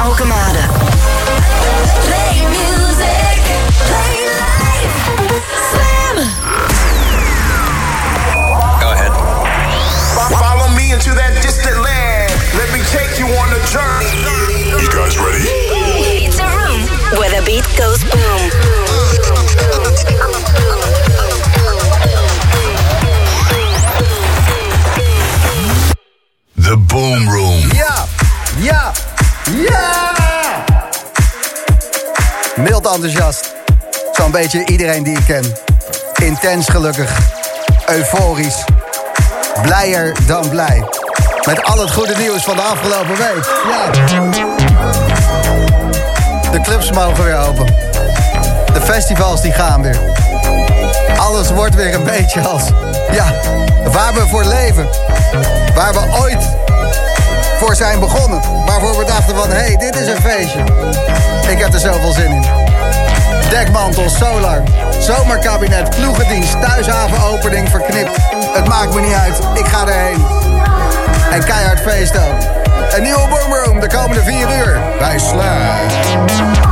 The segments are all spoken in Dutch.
Alcamada. Enthousiast. Zo'n beetje iedereen die ik ken. Intens gelukkig. Euforisch. Blijer dan blij. Met al het goede nieuws van de afgelopen week. Ja. De clubs mogen weer open. De festivals die gaan weer. Alles wordt weer een beetje als... Ja, waar we voor leven. Waar we ooit voor zijn begonnen. Waarvoor we dachten van, hé, hey, dit is een feestje. Ik heb er zoveel zin in. Dekmantel, solar, zomerkabinet, ploegendienst, thuishavenopening verknipt. Het maakt me niet uit, ik ga erheen. En keihard feest ook. Een nieuwe boomroom de komende vier uur bij Slam.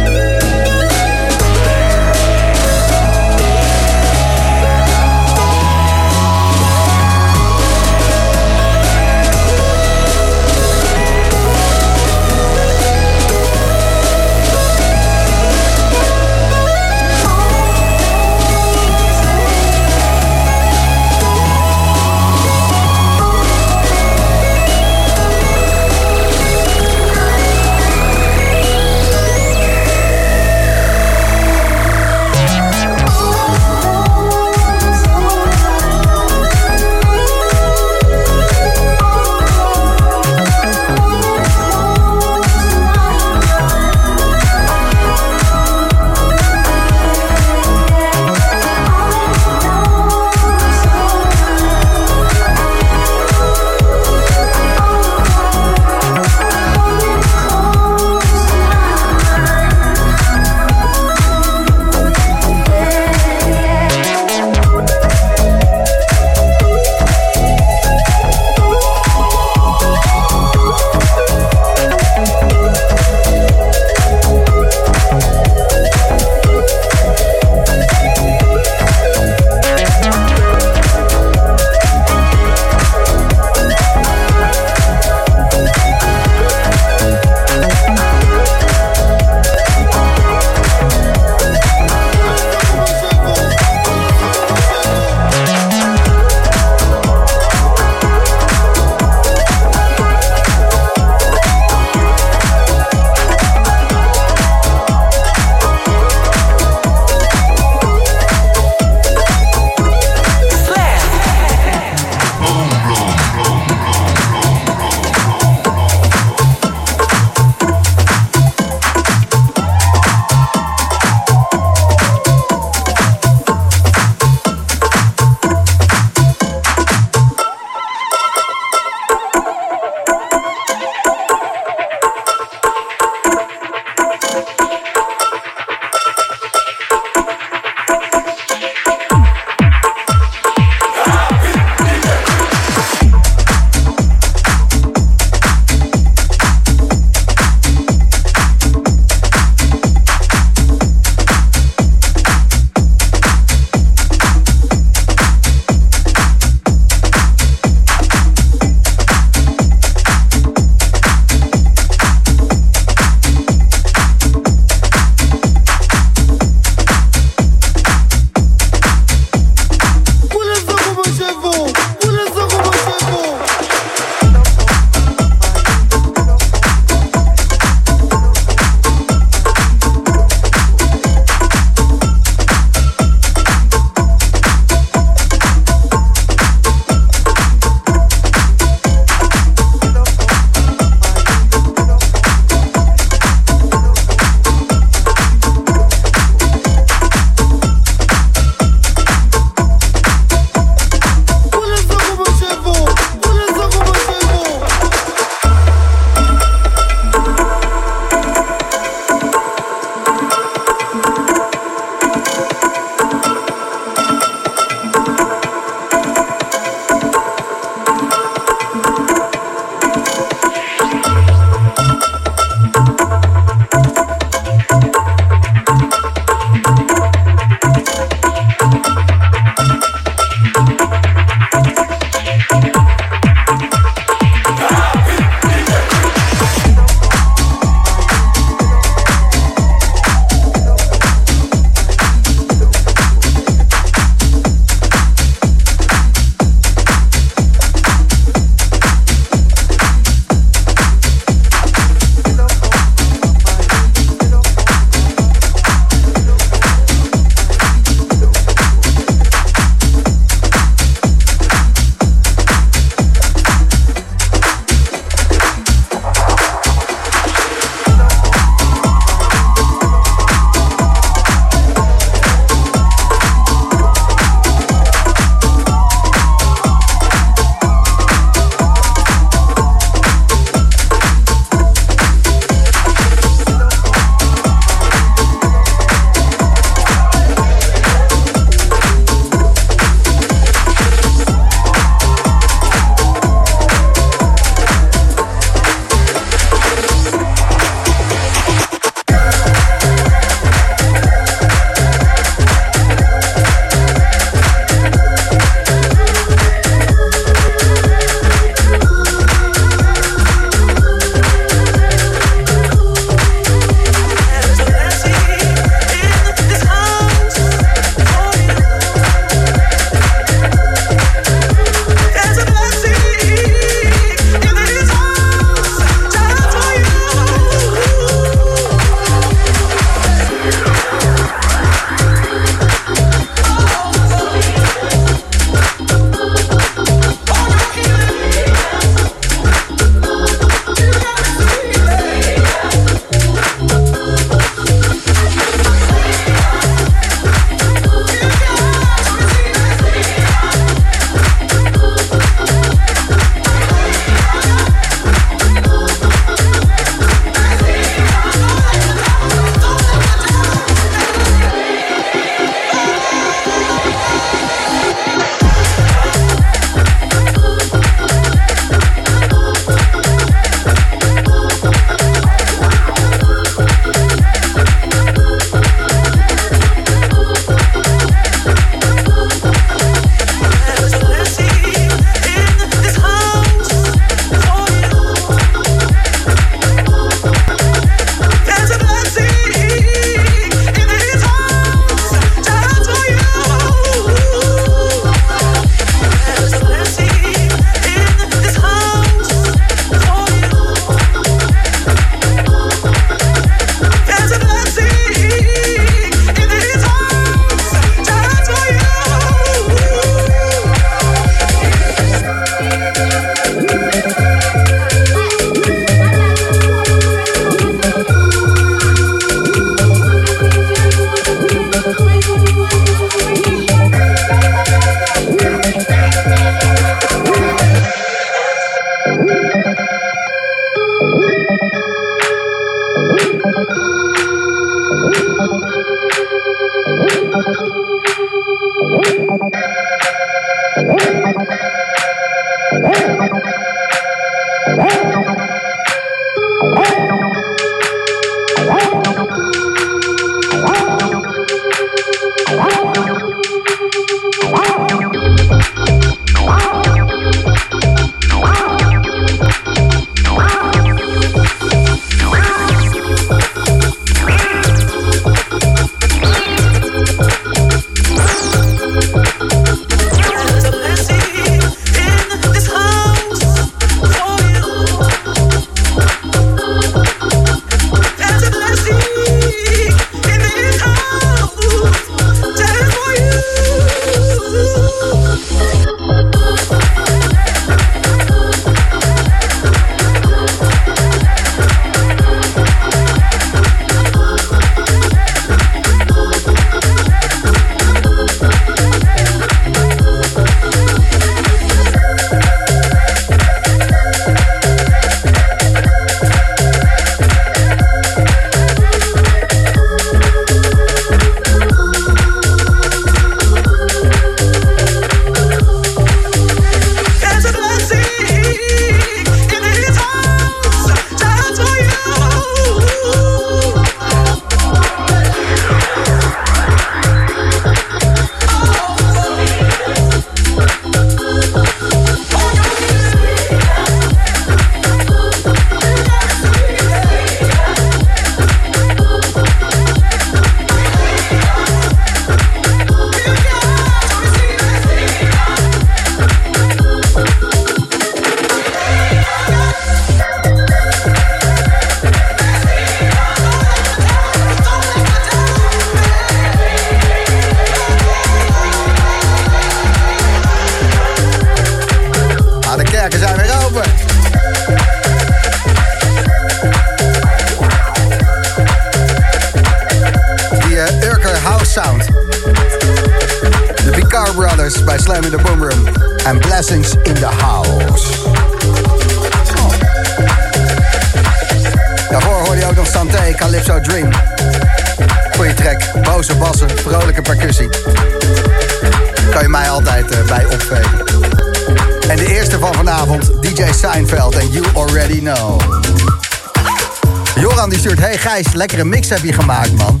Lekkere mix heb je gemaakt, man.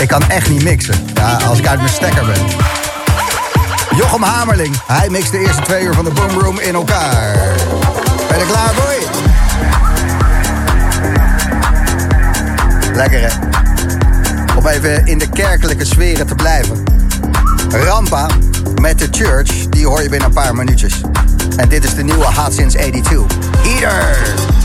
Ik kan echt niet mixen. Ja, als ik uit mijn stekker ben. Jochem Hamerling. Hij mixt de eerste twee uur van de Boom Room in elkaar. Ben je klaar voor? Lekker, hè? Om even in de kerkelijke sferen te blijven. Rampa met de Church, die hoor je binnen een paar minuutjes. En dit is de nieuwe Hot Since 82. Eater!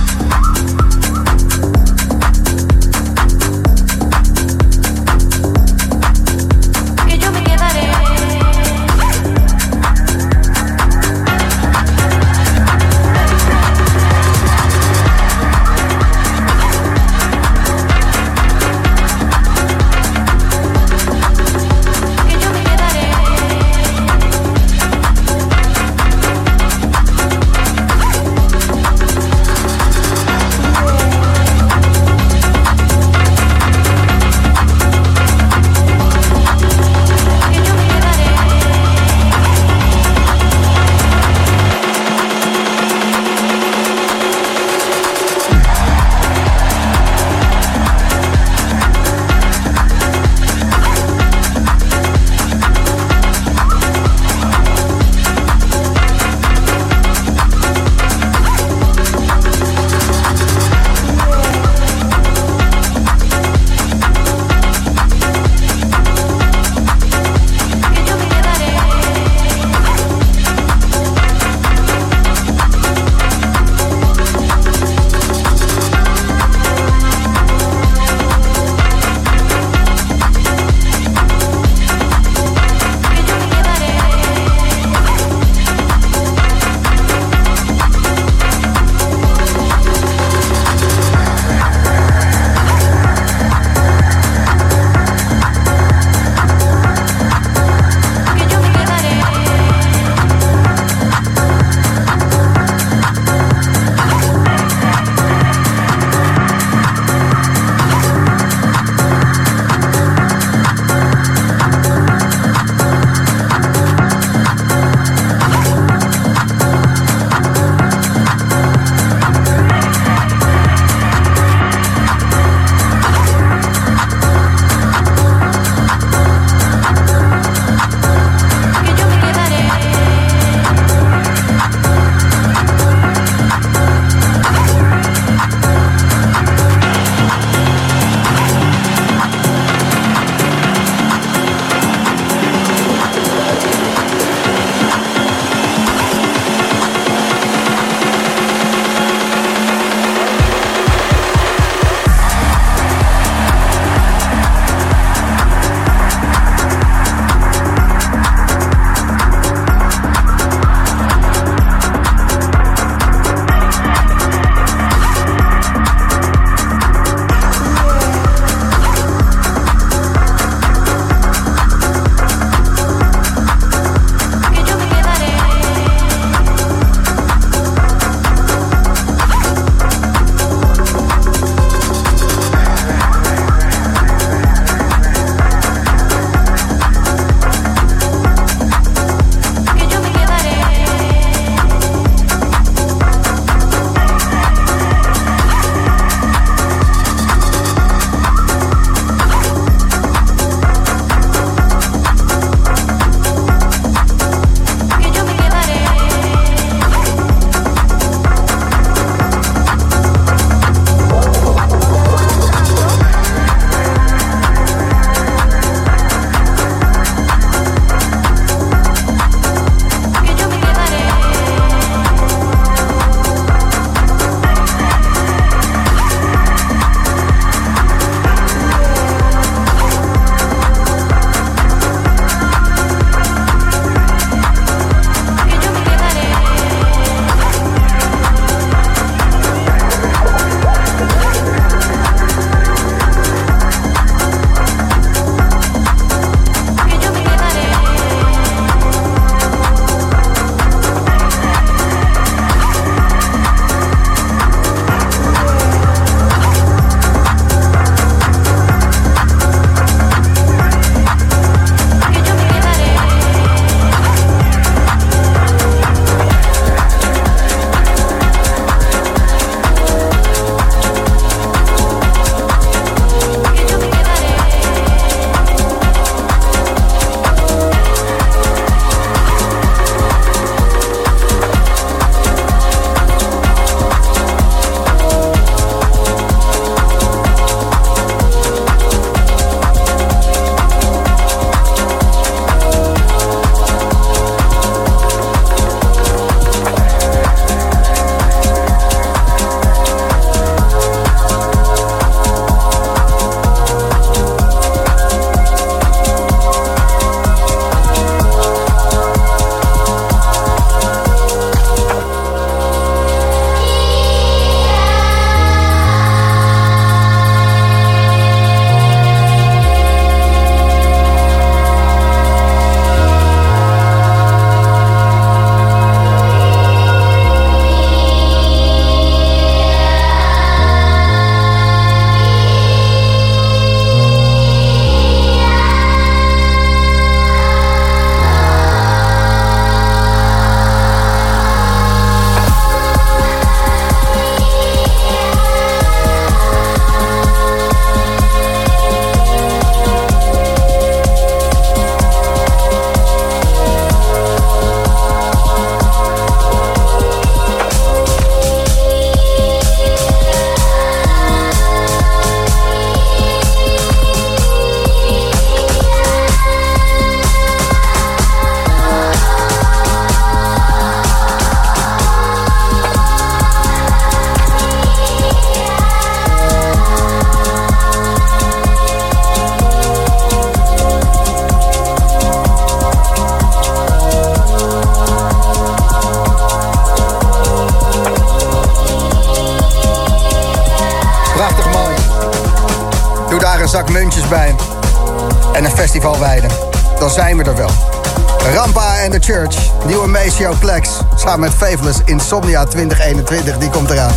Insomnia 2021, die komt eraan.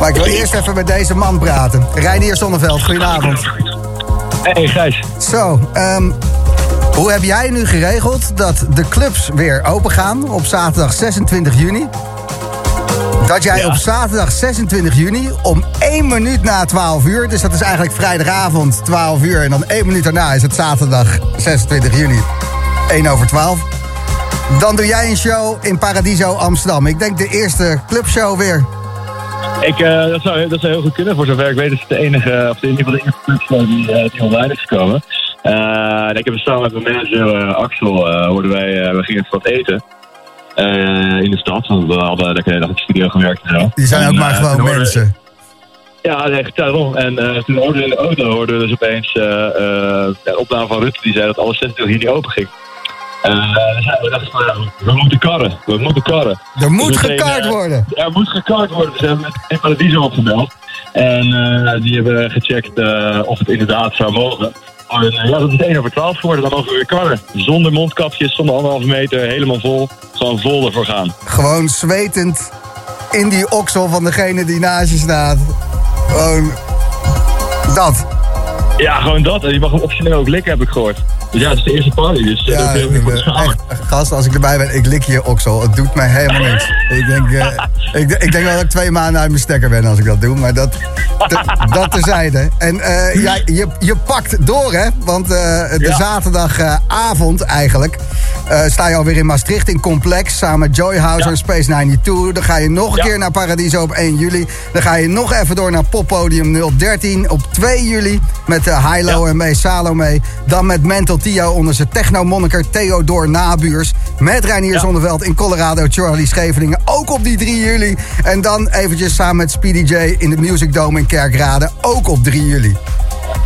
Maar ik wil eerst even met deze man praten. Reinier Zonneveld, goedenavond. Hey Gijs. Zo, ehm, hoe heb jij nu geregeld dat de clubs weer open gaan op zaterdag 26 juni? Dat jij Ja. op zaterdag 26 juni om 1 minuut na 12 uur, dus dat is eigenlijk vrijdagavond 12 uur en dan 1 minuut daarna is het zaterdag 26 juni 1 over 12. Dan doe jij een show in Paradiso Amsterdam. Ik denk de eerste clubshow weer. Ik, eh, dat, zou, dat zou heel goed kunnen. Voor zover ik weet is het de enige, of in ieder geval de eerste clubshow die, eh, die online is gekomen. Eh, ik heb samen met mijn manager Axel, hoorden wij, we gingen wat eten. in de stad, want we hadden lekker in de studio gewerkt en zo. Die zijn ook maar gewoon mensen. Ja, nee, daarom. En toen hoorden we in de auto hoorden we dus opeens de opname van Rutte die zei dat alles 26 juni open ging. Eh, we dachten ja, we moeten karren, we moeten karren. Er moet Dus gekaart eh, worden. Er moet gekaart worden. Dus we hebben met een Paradiso opgebeld. En eh, die hebben gecheckt eh, of het inderdaad zou mogen. En eh, ja, dat is 1 over 12 geworden. Dan mogen we weer karren. Zonder mondkapjes, zonder anderhalve meter, helemaal vol. Gewoon vol ervoor gaan. Gewoon zwetend in die oksel van degene die naast je staat. Gewoon dat. Ja, gewoon dat. En die mag hem optioneel ook likken, heb ik gehoord. Ja, het is de eerste party. Dus eh, Ja, dat heel eh, echt, gast, als ik erbij ben, ik lik je oksel. Het doet mij helemaal niks. Ik denk, eh, ik, ik denk wel dat ik twee maanden uit mijn stekker ben als ik dat doe. Maar dat, te, dat terzijde. En ja, je, je pakt door, hè? Want de Ja. zaterdagavond eigenlijk... sta je alweer in Maastricht in Complex... samen met Joy House Ja. en Space 92. Dan ga je nog een keer naar Paradiso op 1 juli. Dan ga je nog even door naar Poppodium 013 op 2 juli... met uh, Hilo en mee Salome. Dan met Mental Tio onder zijn techno-monniker Theodor Nabuurs. Met Reinier Ja. Zonneveld in Colorado, Charlie Scheveningen. Ook op die 3 juli. En dan eventjes samen met Speedy J in de Music Dome in Kerkrade. Ook op 3 juli.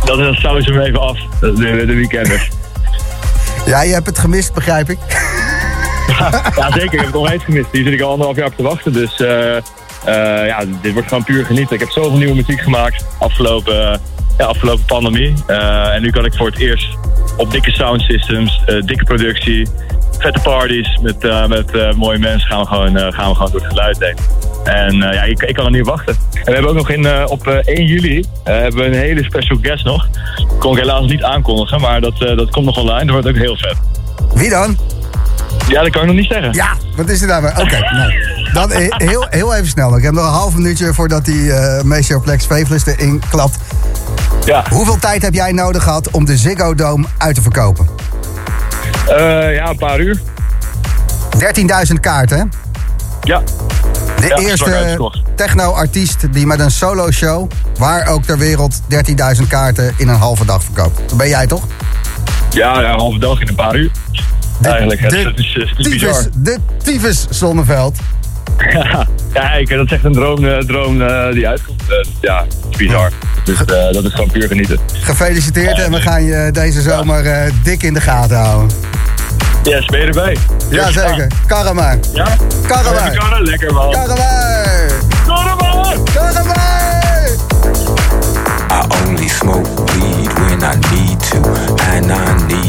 Dat is zou ze hem even af, de, de, de weekenders. Ja, je hebt het gemist, begrijp ik. ja, zeker. Ik heb het nog eens gemist. Die zit ik al anderhalf jaar op te wachten. Dus eh, eh, ja, dit wordt gewoon puur genieten. Ik heb zoveel nieuwe muziek gemaakt afgelopen, eh, ja, afgelopen pandemie. Eh, en nu kan ik voor het eerst op dikke sound systems, eh, dikke productie, vette parties met, eh, met mooie mensen gaan we, gewoon, gaan we gewoon door het geluid heen. En ja, ik, ik kan er niet wachten. En we hebben ook nog in, op eh, 1 juli hebben we een hele special guest nog. Kon ik helaas niet aankondigen, maar dat, dat komt nog online. Dat wordt ook heel vet. Wie dan? Ja, dat kan ik nog niet zeggen. Ja, wat is er weer? Oké, nou. Dan he- heel, heel even snel. Ik heb nog een half minuutje voordat die uh, Meesioplex Faveless erin klapt. Ja. Hoeveel tijd heb jij nodig gehad om de Ziggo Dome uit te verkopen? Eh, ja, een paar uur. 13.000 kaarten, hè? Ja. De Ja, eerste techno-artiest die met een solo-show... waar ook ter wereld 13.000 kaarten in een halve dag verkoopt. Dat ben jij toch? Ja, ja, een halve dag in een paar uur. Eigenlijk, het, het is, het is tyfus, de tyfus Zonneveld. Ja, kijk, dat is echt een droom, eh, droom eh, die uitkomt. Eh, ja, het is bizar. Dus eh, dat is gewoon puur genieten. Gefeliciteerd en we gaan je deze zomer eh, dik in de gaten houden. Yes, ben je erbij? Jazeker. Karren maar. Ja? Maar. karren, lekker man. Man! Karren maar. I only smoke weed when I need to, and I need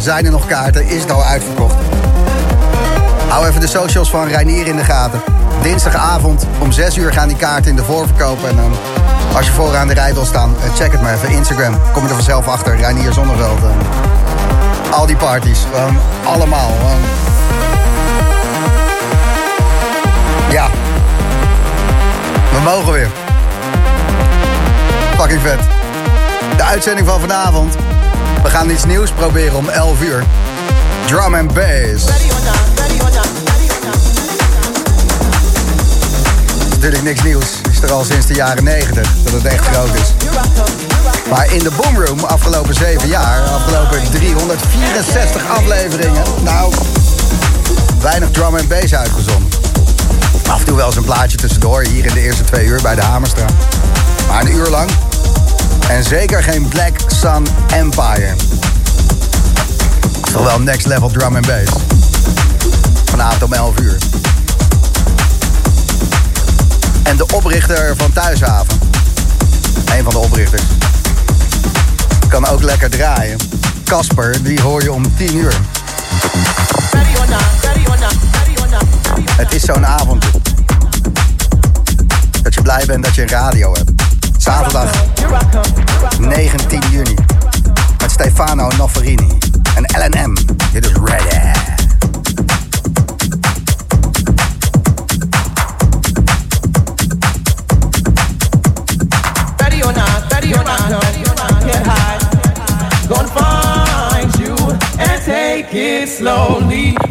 Zijn er nog kaarten? Is het al uitverkocht? Hou even de socials van Reinier in de gaten. Dinsdagavond om 6 uur gaan die kaarten in de voorverkoop. En dan, als je vooraan de rij wil staan, eh, check het maar even. Instagram, kom je er vanzelf achter. Reinier Zonneveld. eh. Al die parties, gewoon allemaal. Ja. We mogen weer. Fucking vet. De uitzending van vanavond. We gaan iets nieuws proberen om 11 uur. Drum and bass. Natuurlijk niks nieuws. Is er al sinds de jaren 90 dat het echt groot is. Maar in de Boomroom afgelopen 7 jaar, afgelopen 364 afleveringen, nou, weinig drum and bass uitgezonden. Af en toe wel eens een plaatje tussendoor, hier in de eerste twee uur bij de Hamerstra. Maar een uur lang. En zeker geen Black Sun Empire. Toch wel next level drum and bass. Vanavond om 11 uur. En de oprichter van Thuishaven. Een van de oprichters. Kan ook lekker draaien. Casper, die hoor je om 10 uur. Het is zo'n avond. Dat je blij bent dat je een radio hebt. Zaterdag 19 juni. Met Stefano Noferini en LNM. Dit is Ready. Ready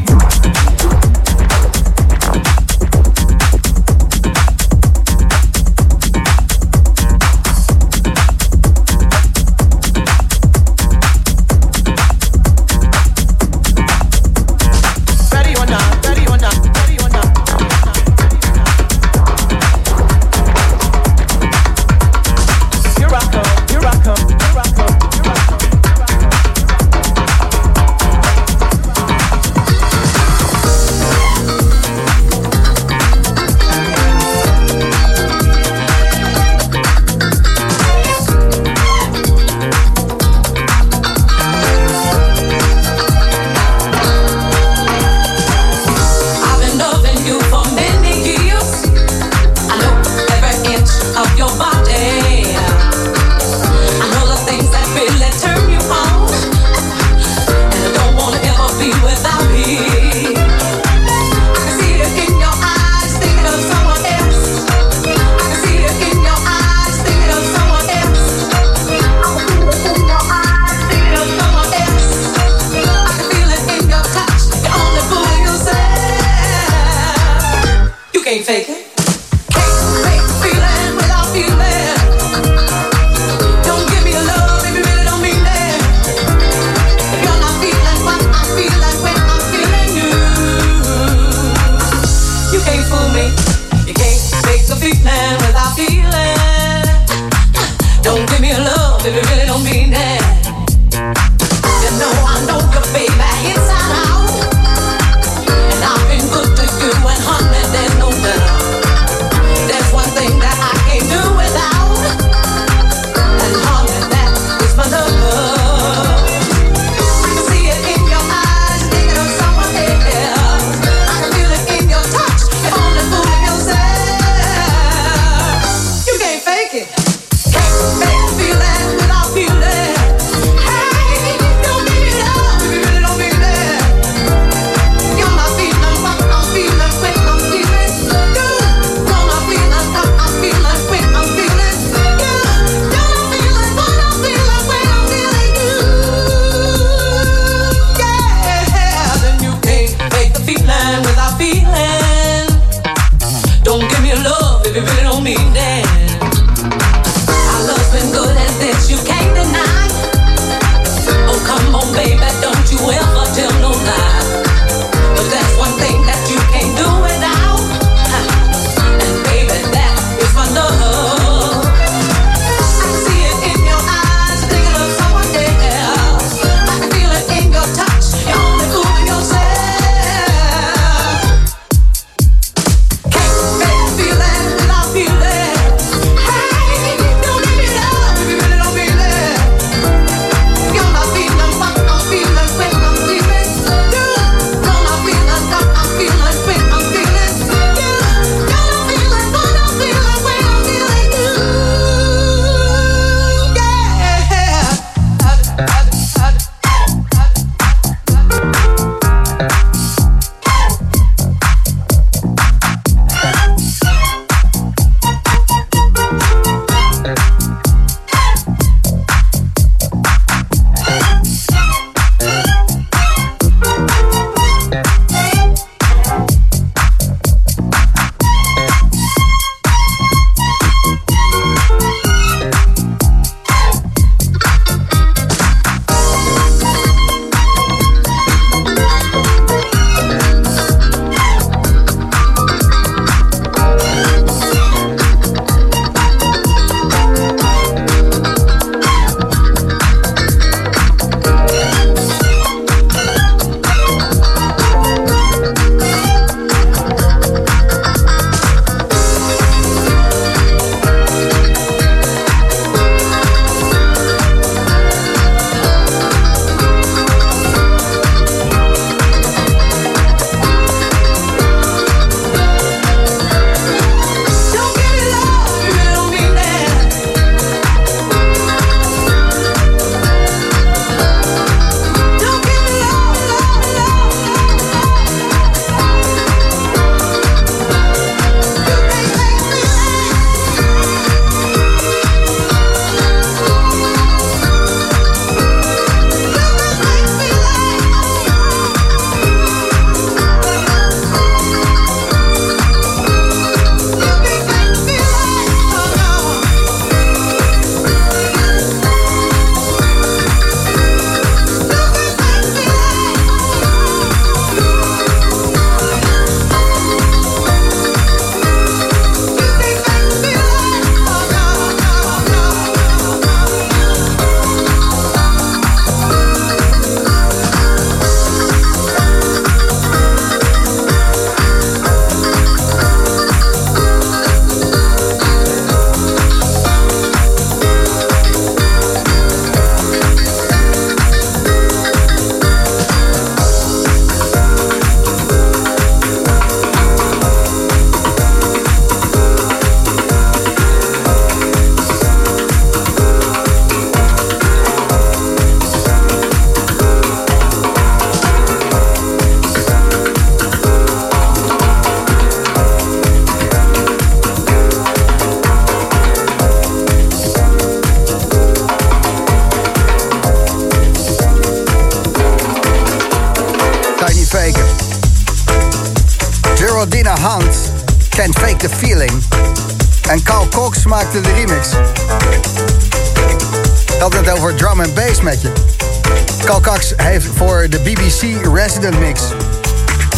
BBC Resident Mix,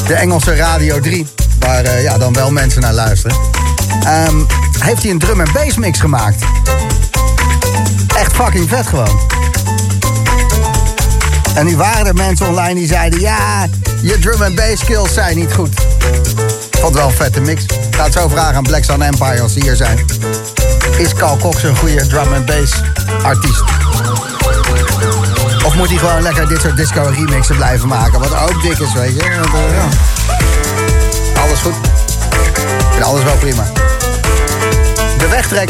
de Engelse Radio 3, waar eh, ja, dan wel mensen naar luisteren, ehm, heeft hij een drum and bass mix gemaakt. Echt fucking vet gewoon. En nu waren er mensen online die zeiden: Ja, je drum and bass skills zijn niet goed. Vond wel een vette mix. Ik ga het zo vragen aan Black Sun Empire als ze hier zijn. Is Carl Cox een goede drum and bass artiest? Of moet hij gewoon lekker dit soort disco remixen blijven maken? Wat ook dik is, weet je. Eh, ja. Alles goed. Vind alles wel prima. De wegtrek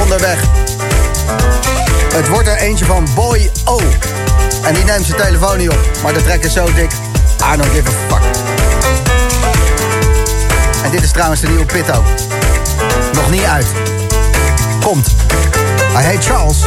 onderweg. Het wordt er eentje van Boy O. En die neemt zijn telefoon niet op. Maar de trek is zo dik. I don't give a fuck. En dit is trouwens de nieuwe Pitto. Nog niet uit. Komt. Hij heet Charles.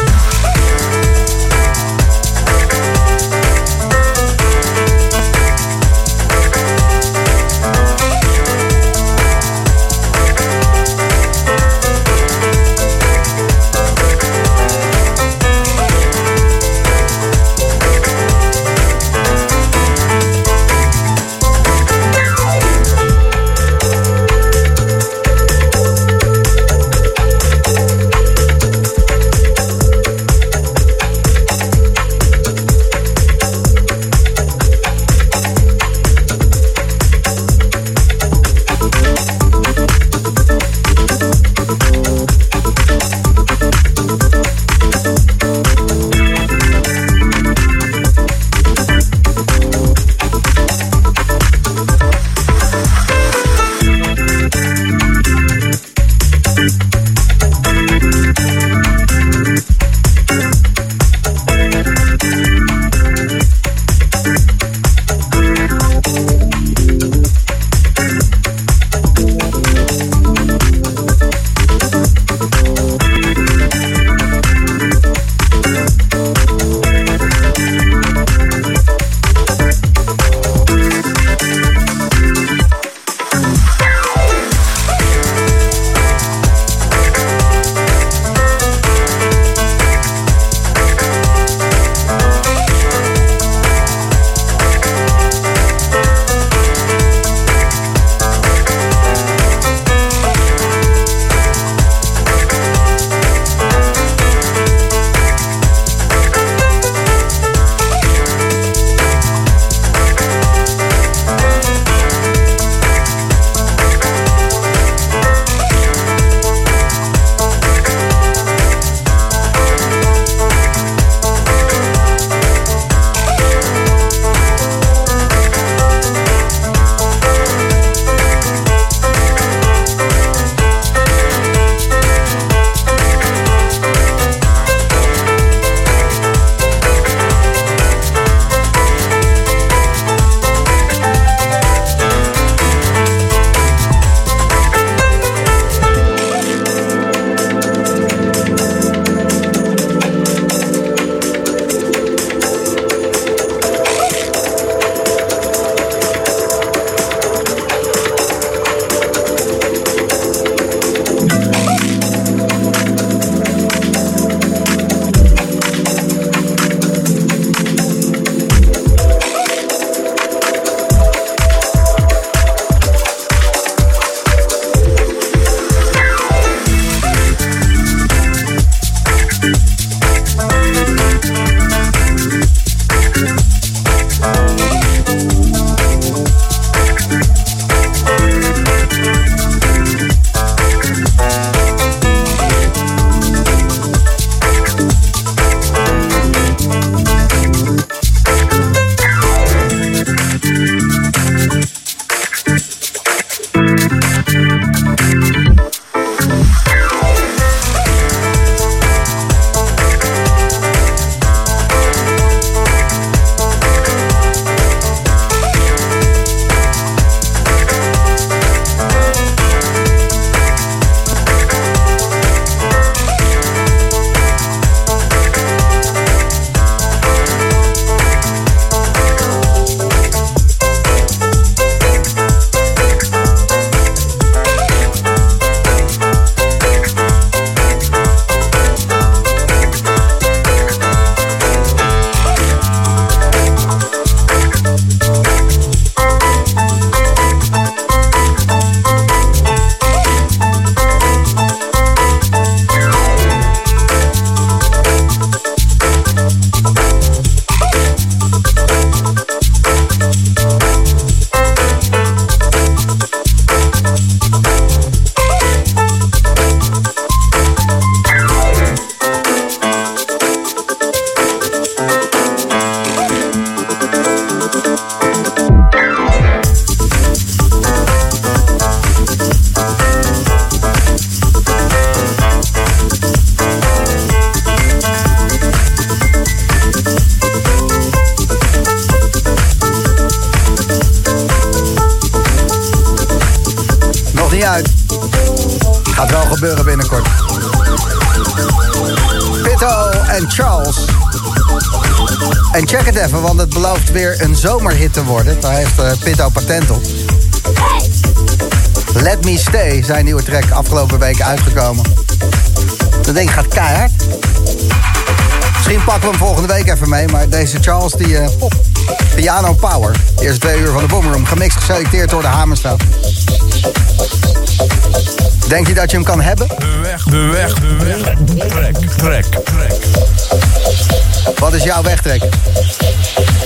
Binnenkort. Pitto en Charles. En check het even, want het belooft weer een zomerhit te worden. Daar heeft eh, Pitto patent op. Let Me Stay, zijn nieuwe track, afgelopen week uitgekomen. Dat ding gaat keihard. Misschien pakken we hem volgende week even mee, maar deze Charles, die eh, piano power. De eerste twee uur van de Boomroom, gemixt, geselecteerd door de Hamerstraat. Denk je dat je hem kan hebben? De weg, de weg, de weg. Trek, trek, trek. Wat is jouw wegtrek?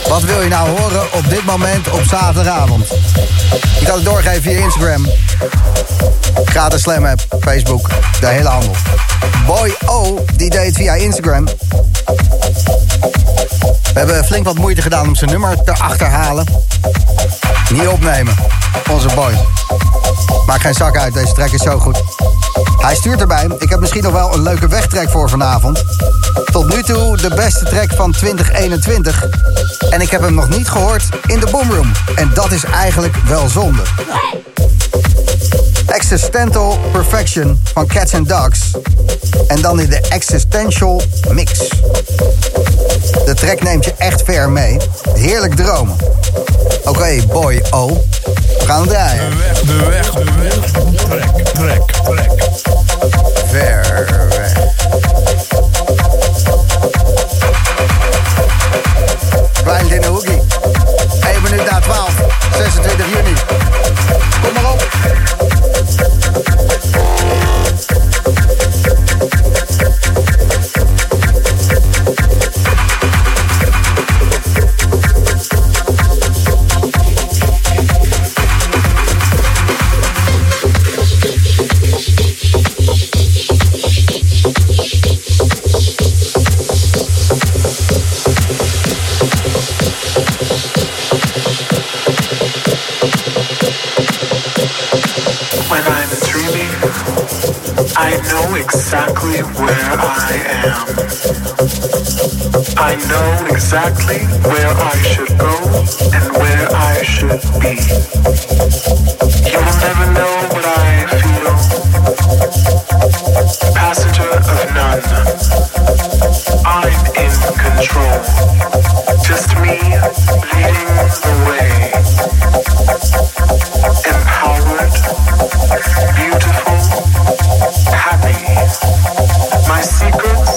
Wat wil je nou horen op dit moment op zaterdagavond? Je kan het doorgeven via Instagram. Gratis Slam app, Facebook, de hele handel. Boy O, die deed via Instagram. We hebben flink wat moeite gedaan om zijn nummer te achterhalen. Niet opnemen, onze boy. Maak geen zak uit, deze track is zo goed. Hij stuurt erbij, ik heb misschien nog wel een leuke wegtrek voor vanavond. Tot nu toe de beste track van 2021. En ik heb hem nog niet gehoord in de Boomroom. En dat is eigenlijk wel zonde. Existential Perfection van Cats and Dogs. En dan in de Existential Mix. De track neemt je echt ver mee. Heerlijk dromen. Oké, boy, oh. We gaan hem draaien. De weg, de weg, de weg. Trek, trek, trek. Ver weg. Klein in de hoekie. 1 minuut na 12. 26 juni. Kom maar op. exactly where I am. I know exactly where I should go and where I should be. You will never know what I feel. Passenger of none. I'm in control. Just me leading the way. Empowered, beautiful, My secrets,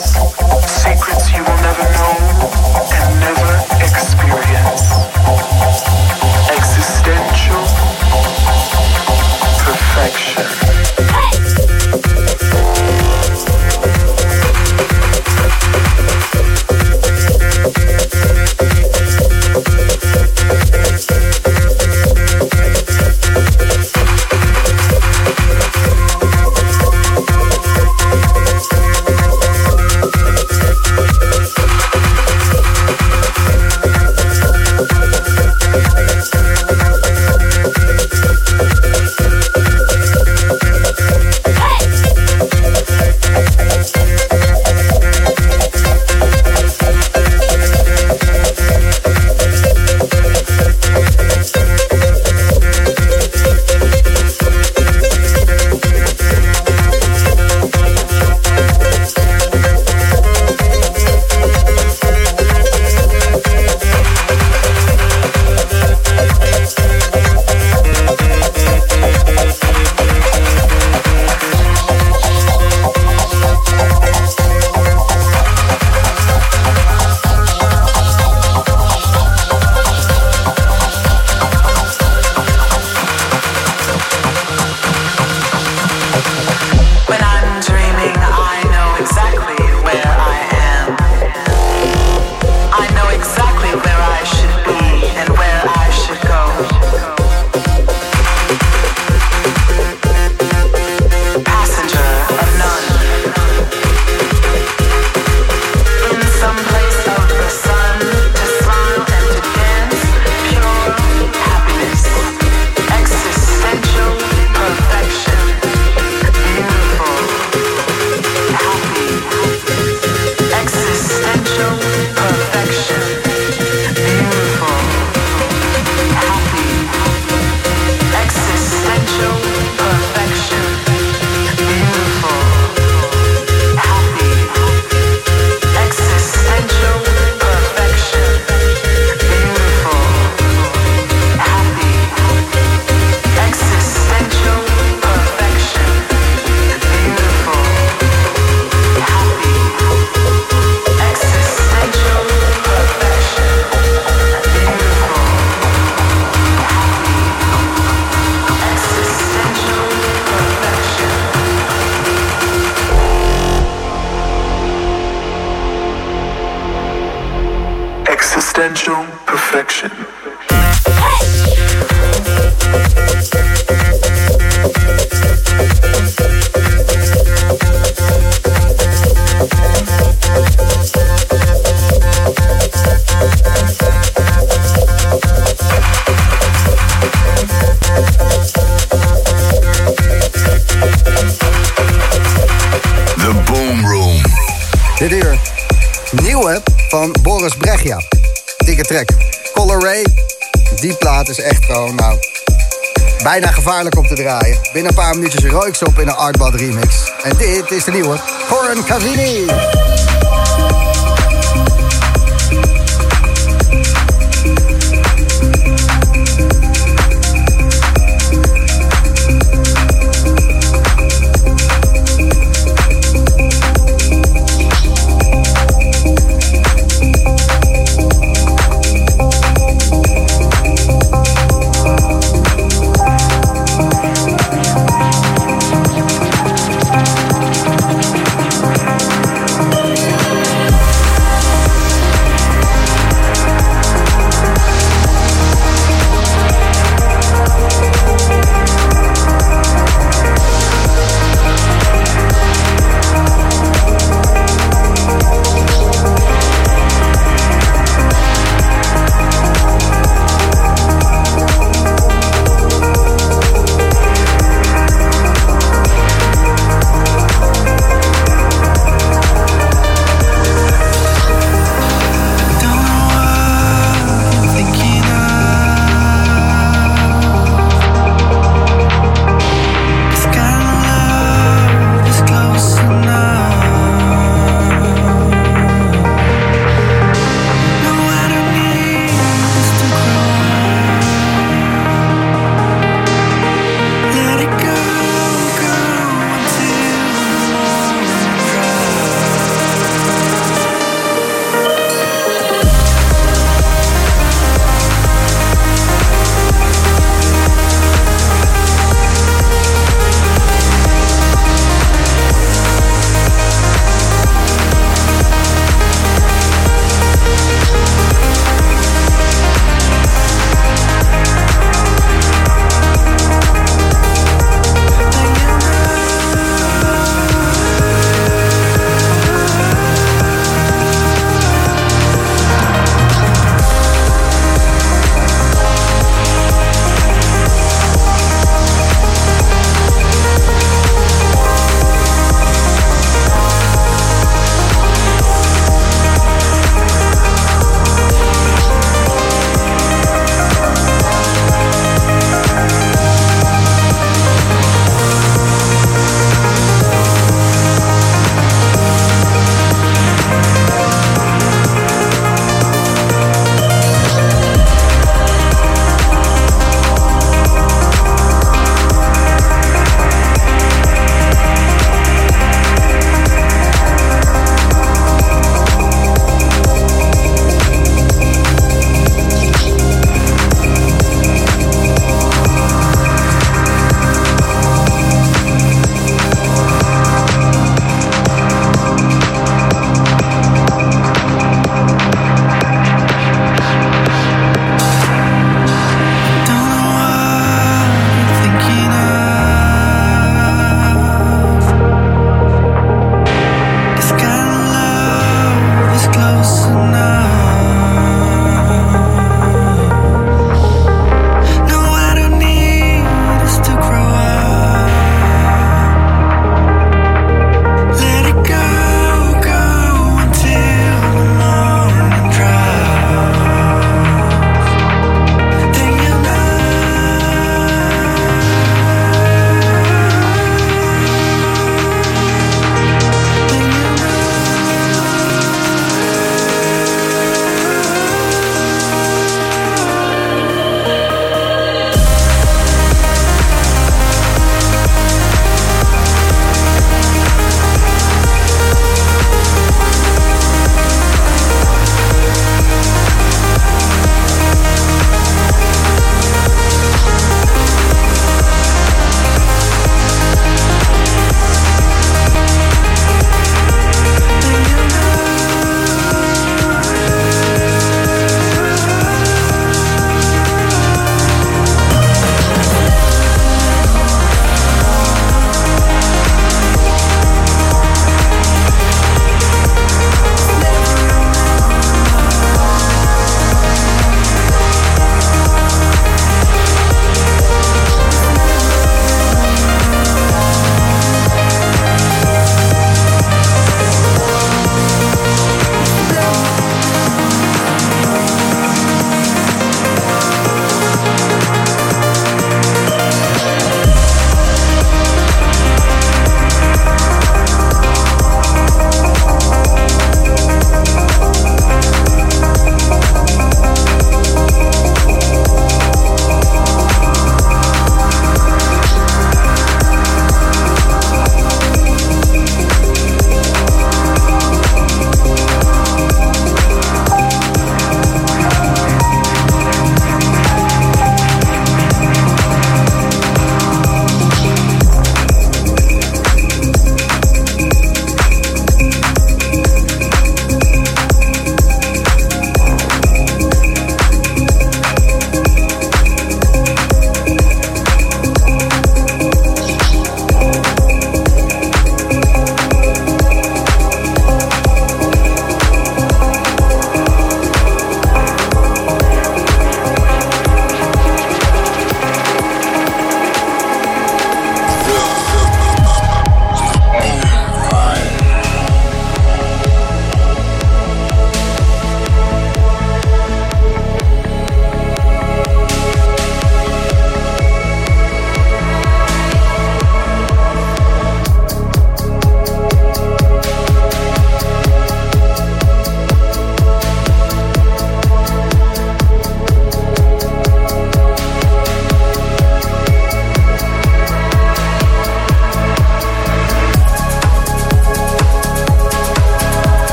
Binnen een paar minuutjes rook ze op in een Artbad remix. En dit is de nieuwe. Corin Cavini.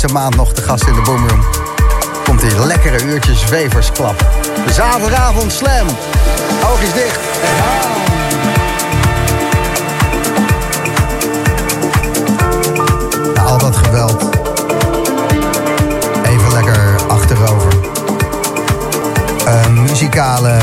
deze maand nog de gast in de Boomroom. Komt in lekkere uurtjes weversklap. Zaterdagavond slam. Oogjes dicht. Al dat geweld. Even lekker achterover. Muzikale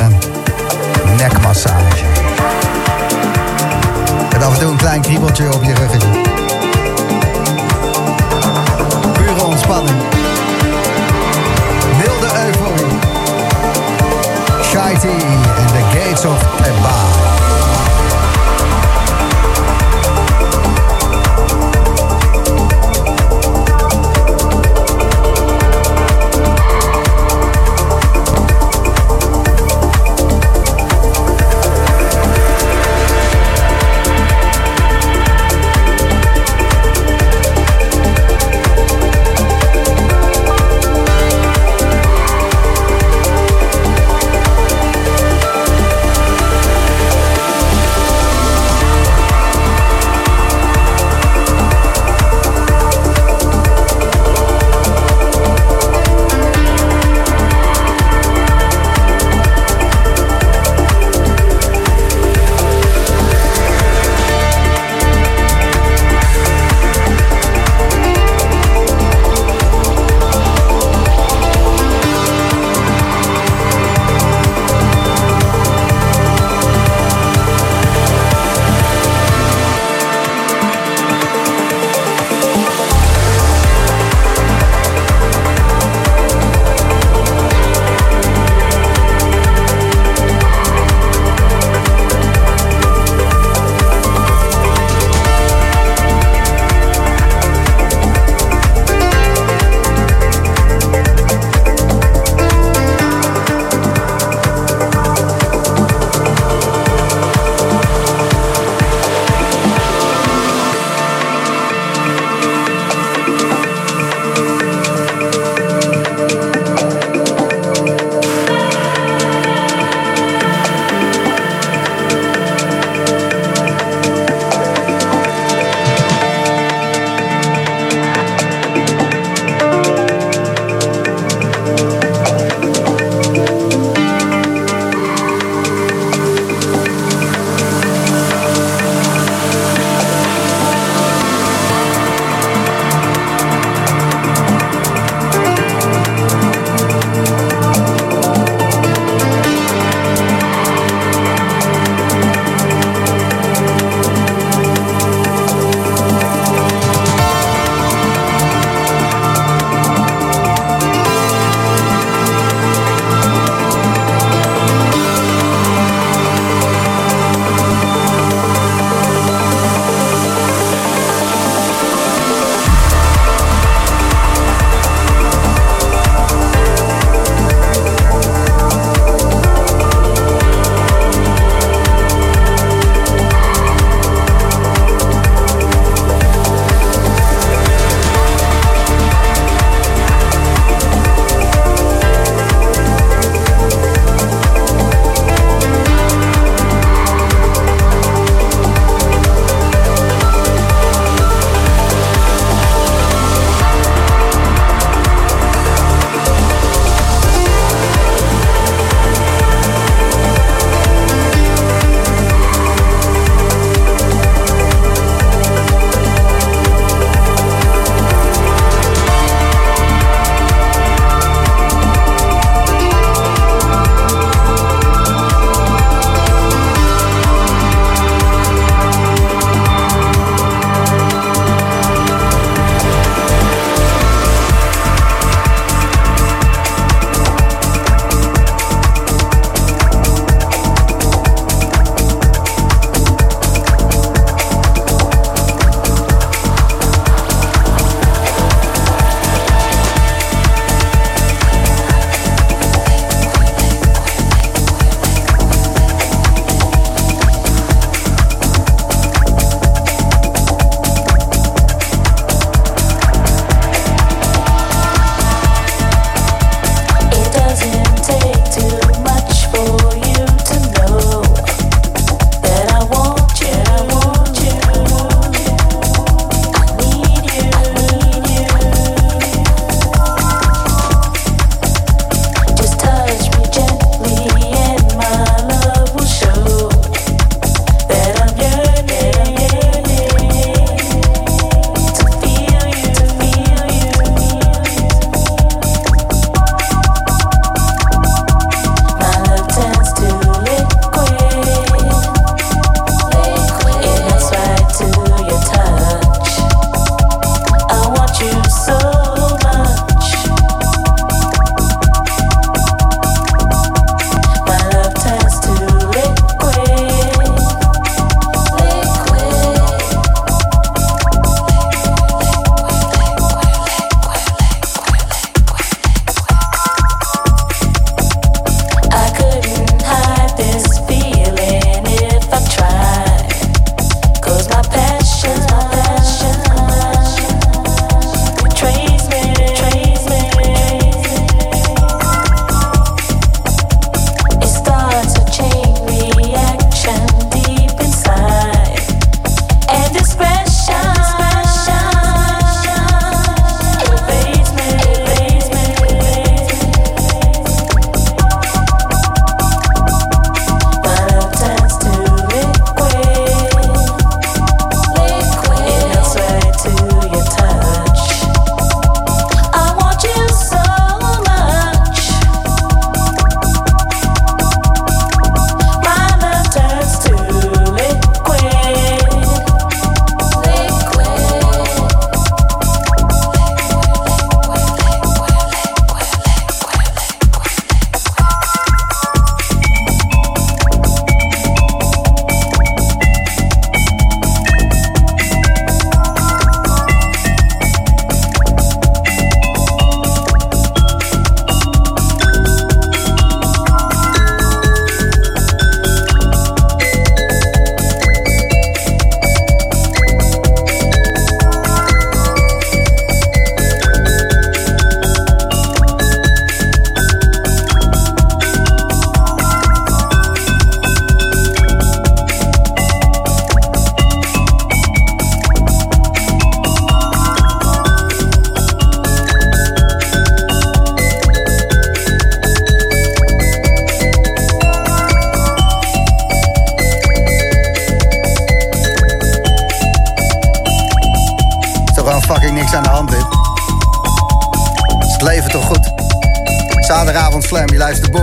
Zaterdagavond Slam, je luistert.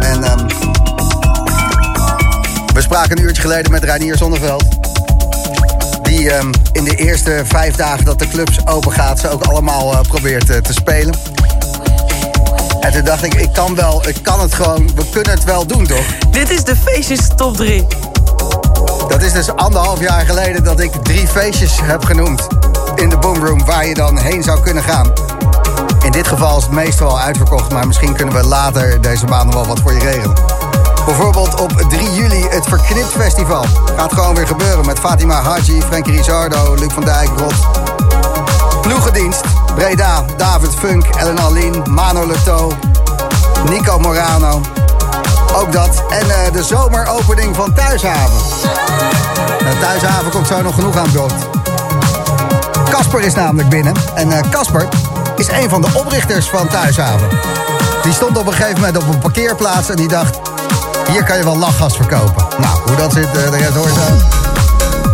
En ehm, we spraken een uurtje geleden met Reinier Zonneveld. Die ehm, in de eerste vijf dagen dat de clubs open gaat... ze ook allemaal eh, probeert eh, te spelen. En toen dacht ik, ik kan wel, ik kan het gewoon... We kunnen het wel doen, toch? Dit is de feestjes top 3. Dat is dus anderhalf jaar geleden dat ik drie feestjes heb genoemd in de Boomroom waar je dan heen zou kunnen gaan. In dit geval is het meestal al uitverkocht, maar misschien kunnen we later deze maand wel wat voor je regelen. Bijvoorbeeld op 3 juli het Verknipt Festival. Gaat gewoon weer gebeuren met Fatima Haji, Frankie Rizardo, Luc van Dijk, Rot. Ploegendienst, Breda, David Funk, Ellen Lien, Mano Leto, Nico Morano. Ook dat. En eh, de zomeropening van Thuishaven. Nou, Thuishaven komt zo nog genoeg aan bod. Casper is namelijk binnen. En eh, Casper is een van de oprichters van Thuishaven. Die stond op een gegeven moment op een parkeerplaats en die dacht... hier kan je wel lachgas verkopen. Nou, hoe dat zit, eh, de rest hoor je zo.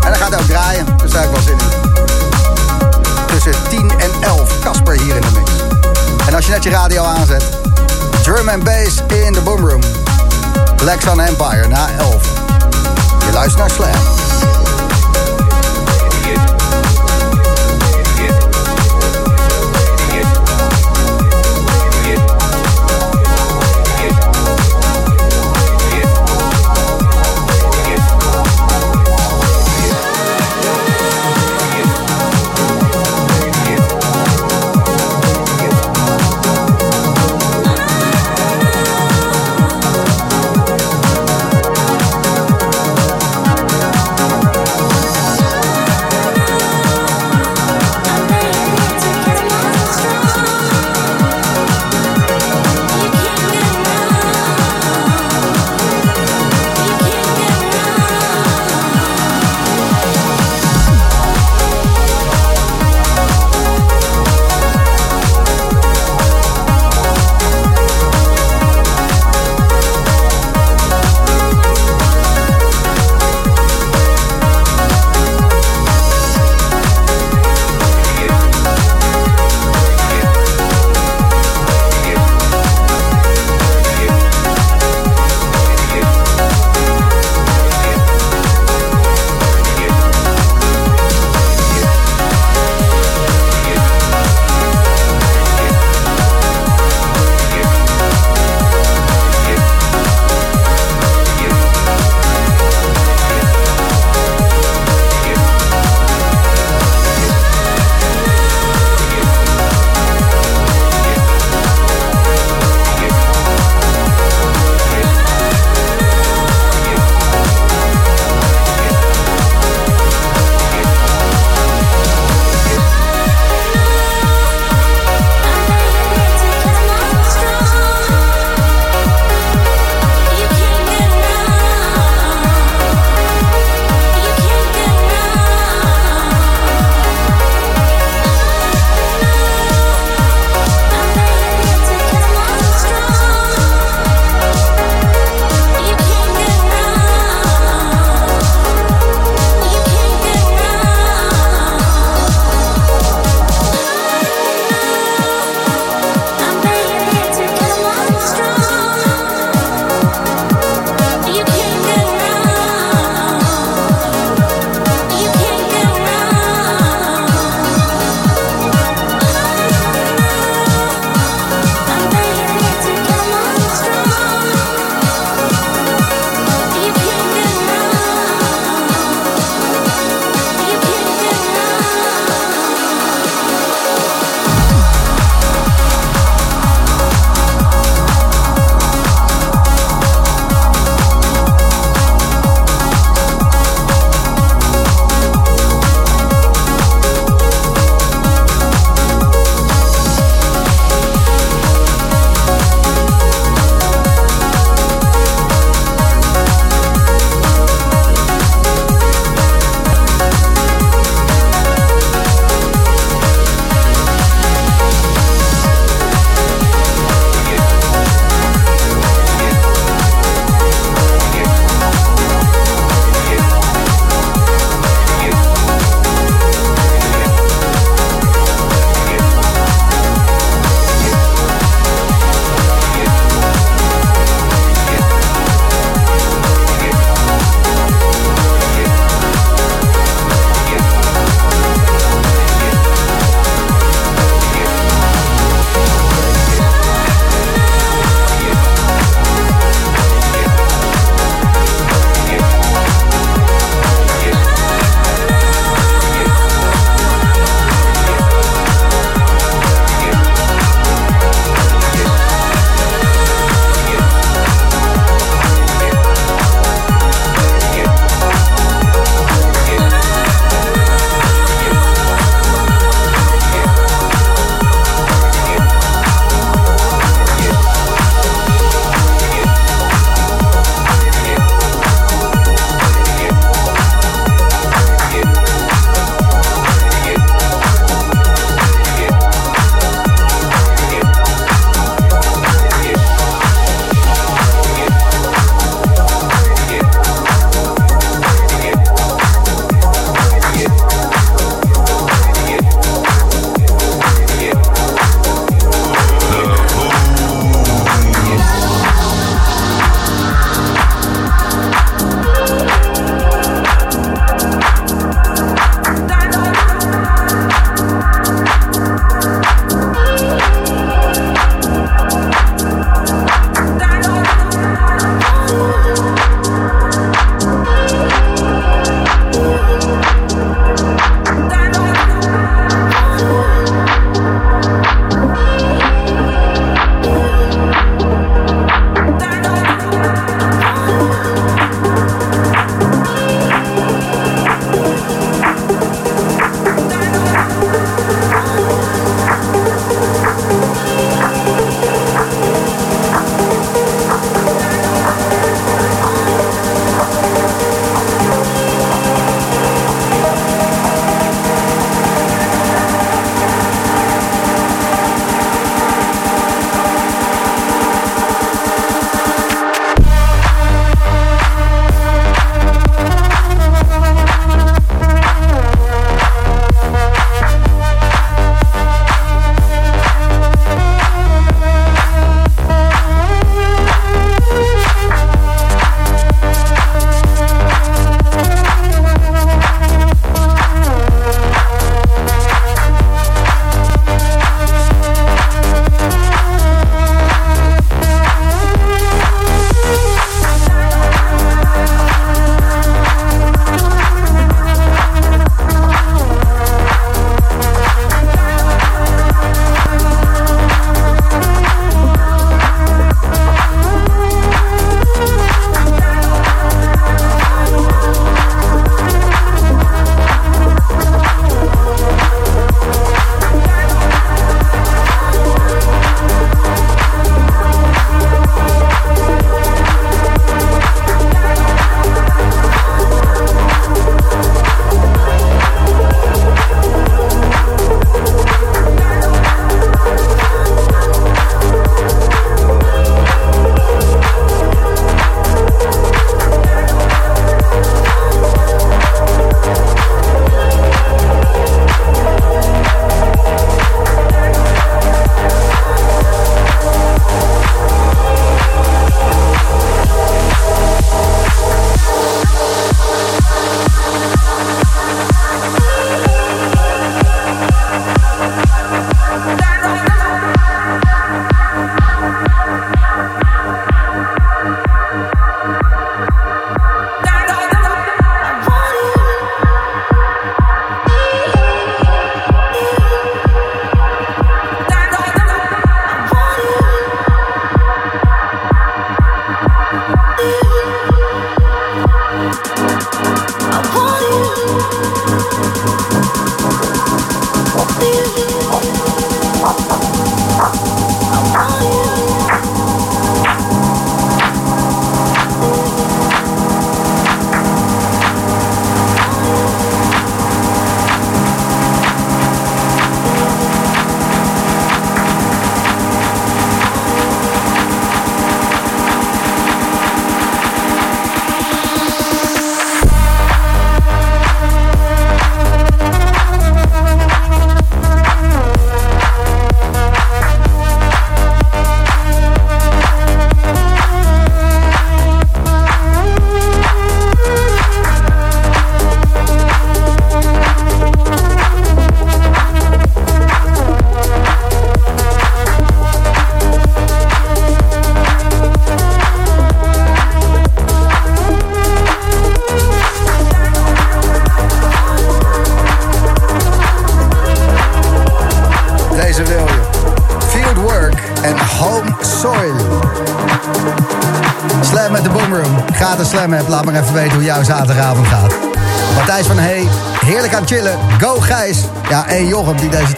En dat gaat ook draaien, dus daar heb ik wel zin in. Tussen 10 en 11, Casper hier in de mix. En als je net je radio aanzet... Drum and bass in de boomroom. Black Sun Empire na 11. Je luistert naar Slam.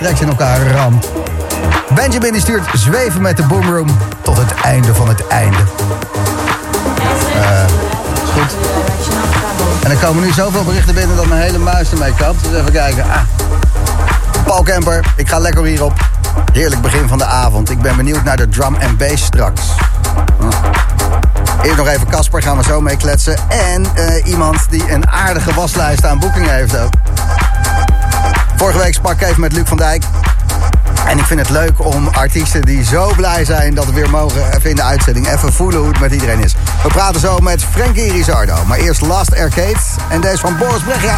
Tracks in elkaar ramt. Benjamin stuurt zweven met de boomroom tot het einde van het einde. Eh, is goed. En er komen nu zoveel berichten binnen dat mijn hele muis ermee kapt. Dus even kijken. Ah. Paul Kemper, ik ga lekker hierop. Heerlijk begin van de avond. Ik ben benieuwd naar de drum en bass straks. Hm. Eerst nog even Casper, gaan we zo mee kletsen. En eh, iemand die een aardige waslijst aan boekingen heeft ook. Vorige week sprak ik even met Luc van Dijk. En ik vind het leuk om artiesten die zo blij zijn dat we weer mogen even in de uitzending even voelen hoe het met iedereen is. We praten zo met Frankie Rizardo. Maar eerst Last Arcade en deze van Boris Brecha.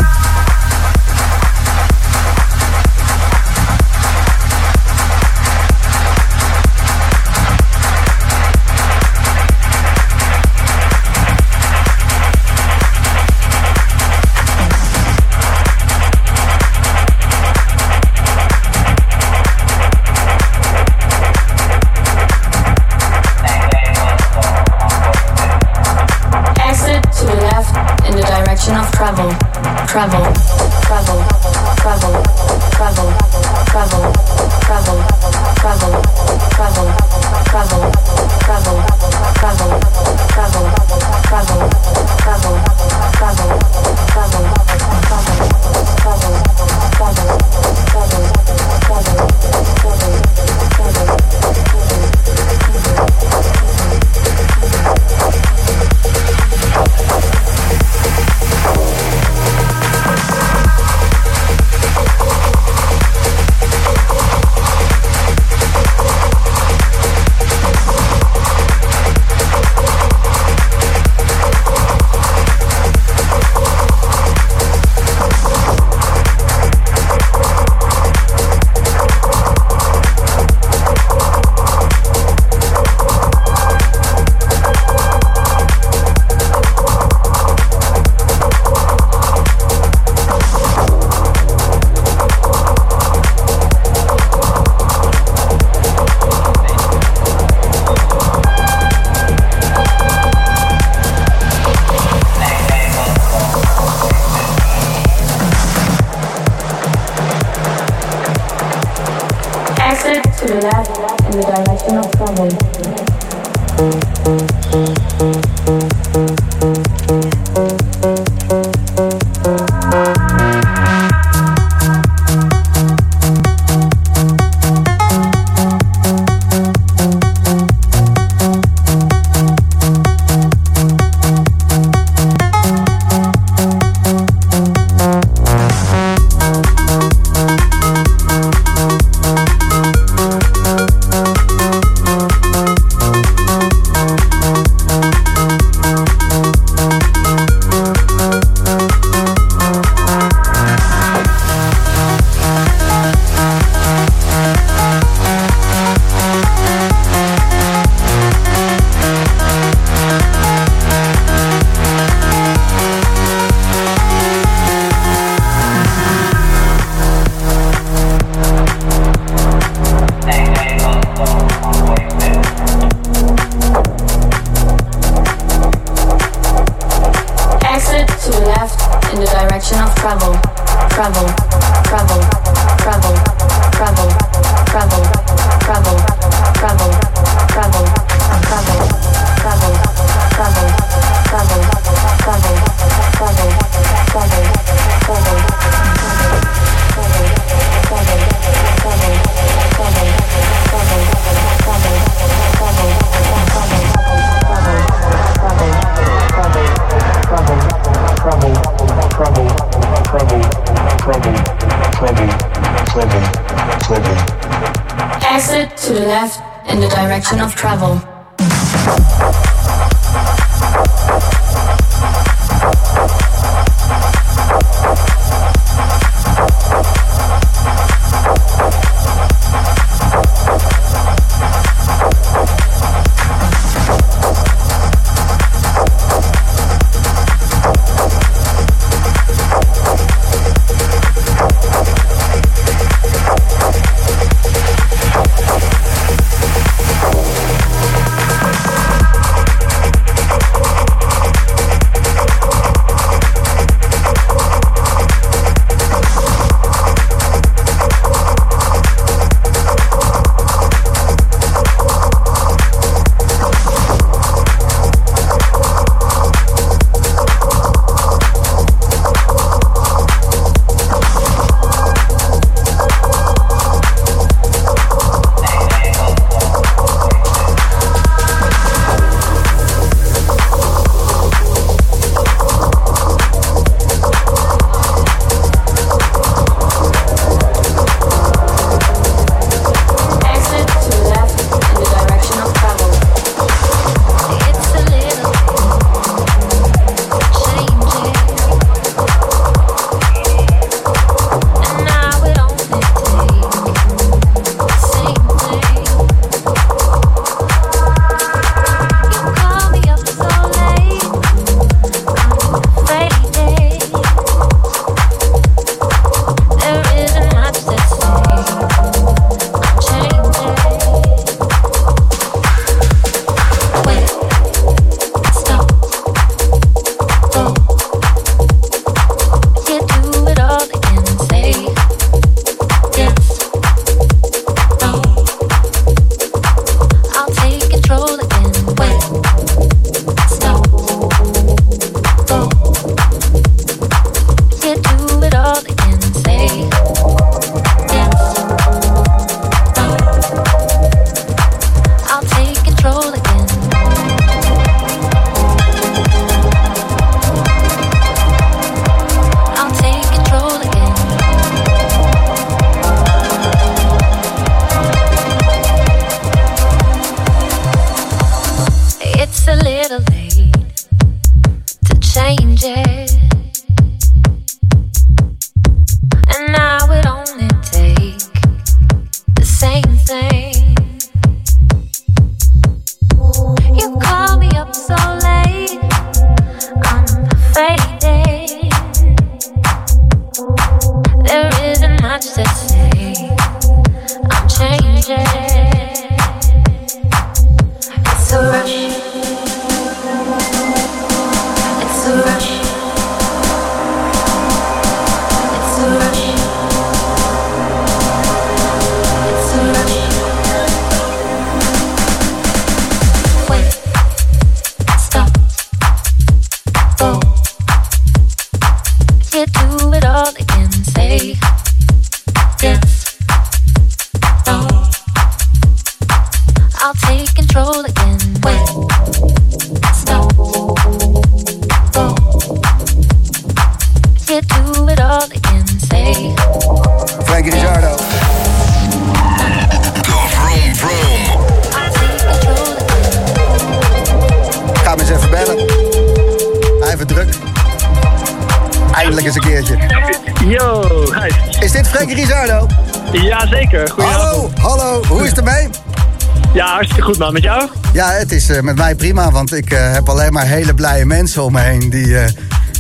Met jou? Ja, het is eh, met mij prima, want ik eh, heb alleen maar hele blije mensen om me heen die eh,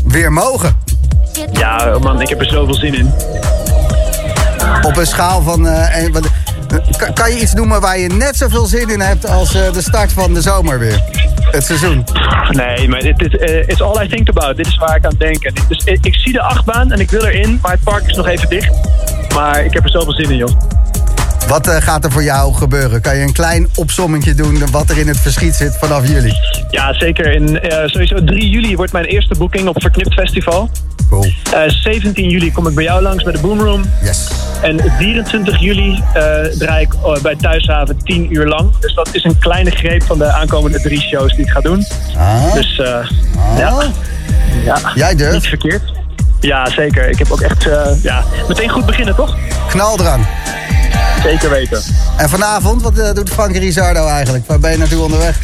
weer mogen. Ja man, ik heb er zoveel zin in. Op een schaal van... wat- kan, kan je iets noemen waar je net zoveel zin in hebt als de start van de zomer weer? Het seizoen. Nee, maar dit is it's all I think about. Dit is waar ik aan denk. En dus, ik, ik zie de achtbaan en ik wil erin, maar het park is nog even dicht. Maar ik heb er zoveel zin in, joh. Wat eh, gaat er voor jou gebeuren? Kan je een klein opsommetje doen wat er in het verschiet zit vanaf juli? Ja, zeker. In, eh, sowieso 3 juli wordt mijn eerste boeking op Verknipt Festival. Cool. Eh, 17 juli kom ik bij jou langs bij de Boomroom. Yes. En 24 juli draai ik bij Thuishaven 10 uur lang. Dus dat is een kleine greep van de aankomende drie shows die ik ga doen. Ah. Dus eh, ja. ja. Jij durft? Niet verkeerd. Ja, zeker. Ik heb ook echt ja, meteen goed beginnen, toch? Knal eraan. Zeker weten. En vanavond, wat eh, doet Frankie Rizardo eigenlijk? Waar ben je naartoe onderweg?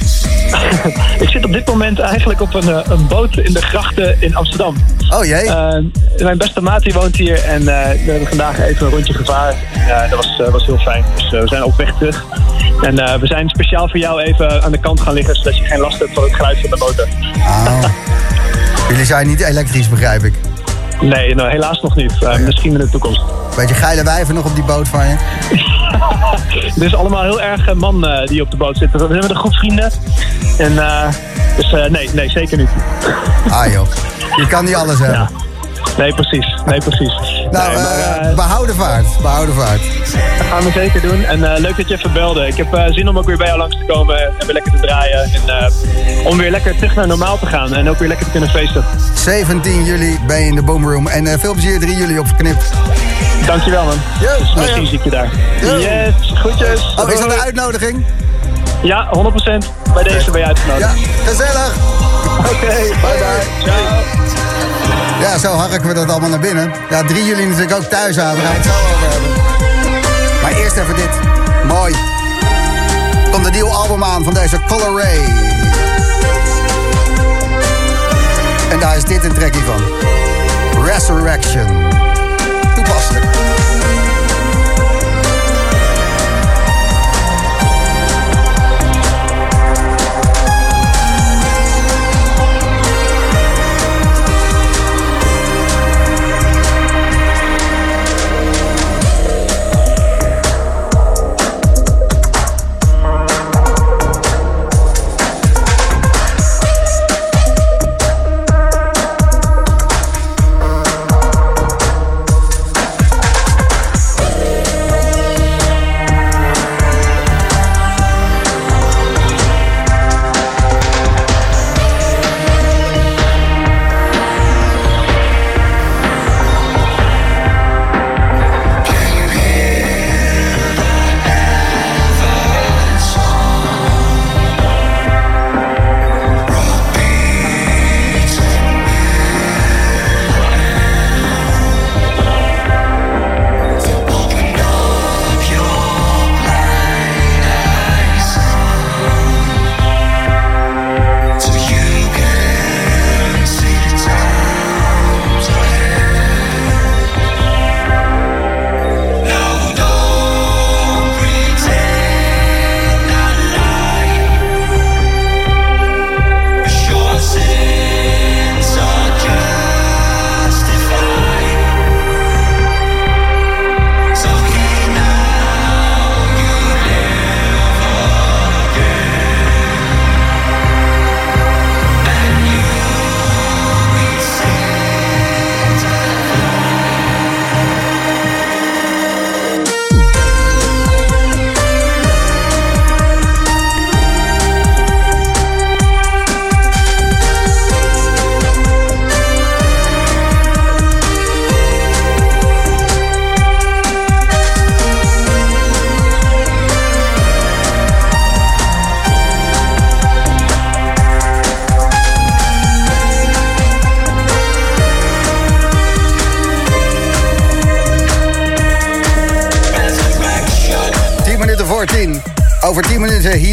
ik zit op dit moment eigenlijk op een, eh, een boot in de grachten in Amsterdam. Oh jee. Eh, mijn beste maat die woont hier en we hebben vandaag even een rondje gevaren. Ja, dat was, was heel fijn. Dus we zijn op weg terug. En we zijn speciaal voor jou even aan de kant gaan liggen, zodat je geen last hebt van het geluid van de motor. Ah. Jullie zijn niet elektrisch, begrijp ik. Nee, nou, helaas nog niet. Eh, Misschien in de toekomst. Beetje geile wijven nog op die boot van je? Het is allemaal heel erg eh, man eh, die op de boot zitten. We hebben een groep vrienden. En, dus nee, nee, zeker niet. Ah joh, je kan niet alles hebben. Nee, precies. Nee, precies. Nou, Nee, maar, eh, eh, behouden vaart. Behouden vaart. Dat gaan we zeker doen. En eh, leuk dat je even belde. Ik heb zin om ook weer bij jou langs te komen en weer lekker te draaien. En om weer lekker terug naar normaal te gaan en ook weer lekker te kunnen feesten. 17 juli ben je in de Boomroom. En veel plezier 3 juli op Verknipt. Dankjewel man. Dus oh, misschien ja. zie ik je daar. Yo. Yes, groetjes. Oh, is dat een uitnodiging? Ja, 100%. Bij deze ben je uitgenodigd. Ja, gezellig. Oké, bye bye. Ciao. Ja, zo harken we dat allemaal naar binnen. Ja, 3 juli natuurlijk ook thuis aan. We gaan het zo over hebben. Maar eerst even dit. Mooi. Komt een nieuw album aan van deze Color Ray. En daar is dit een trekje van. Resurrection.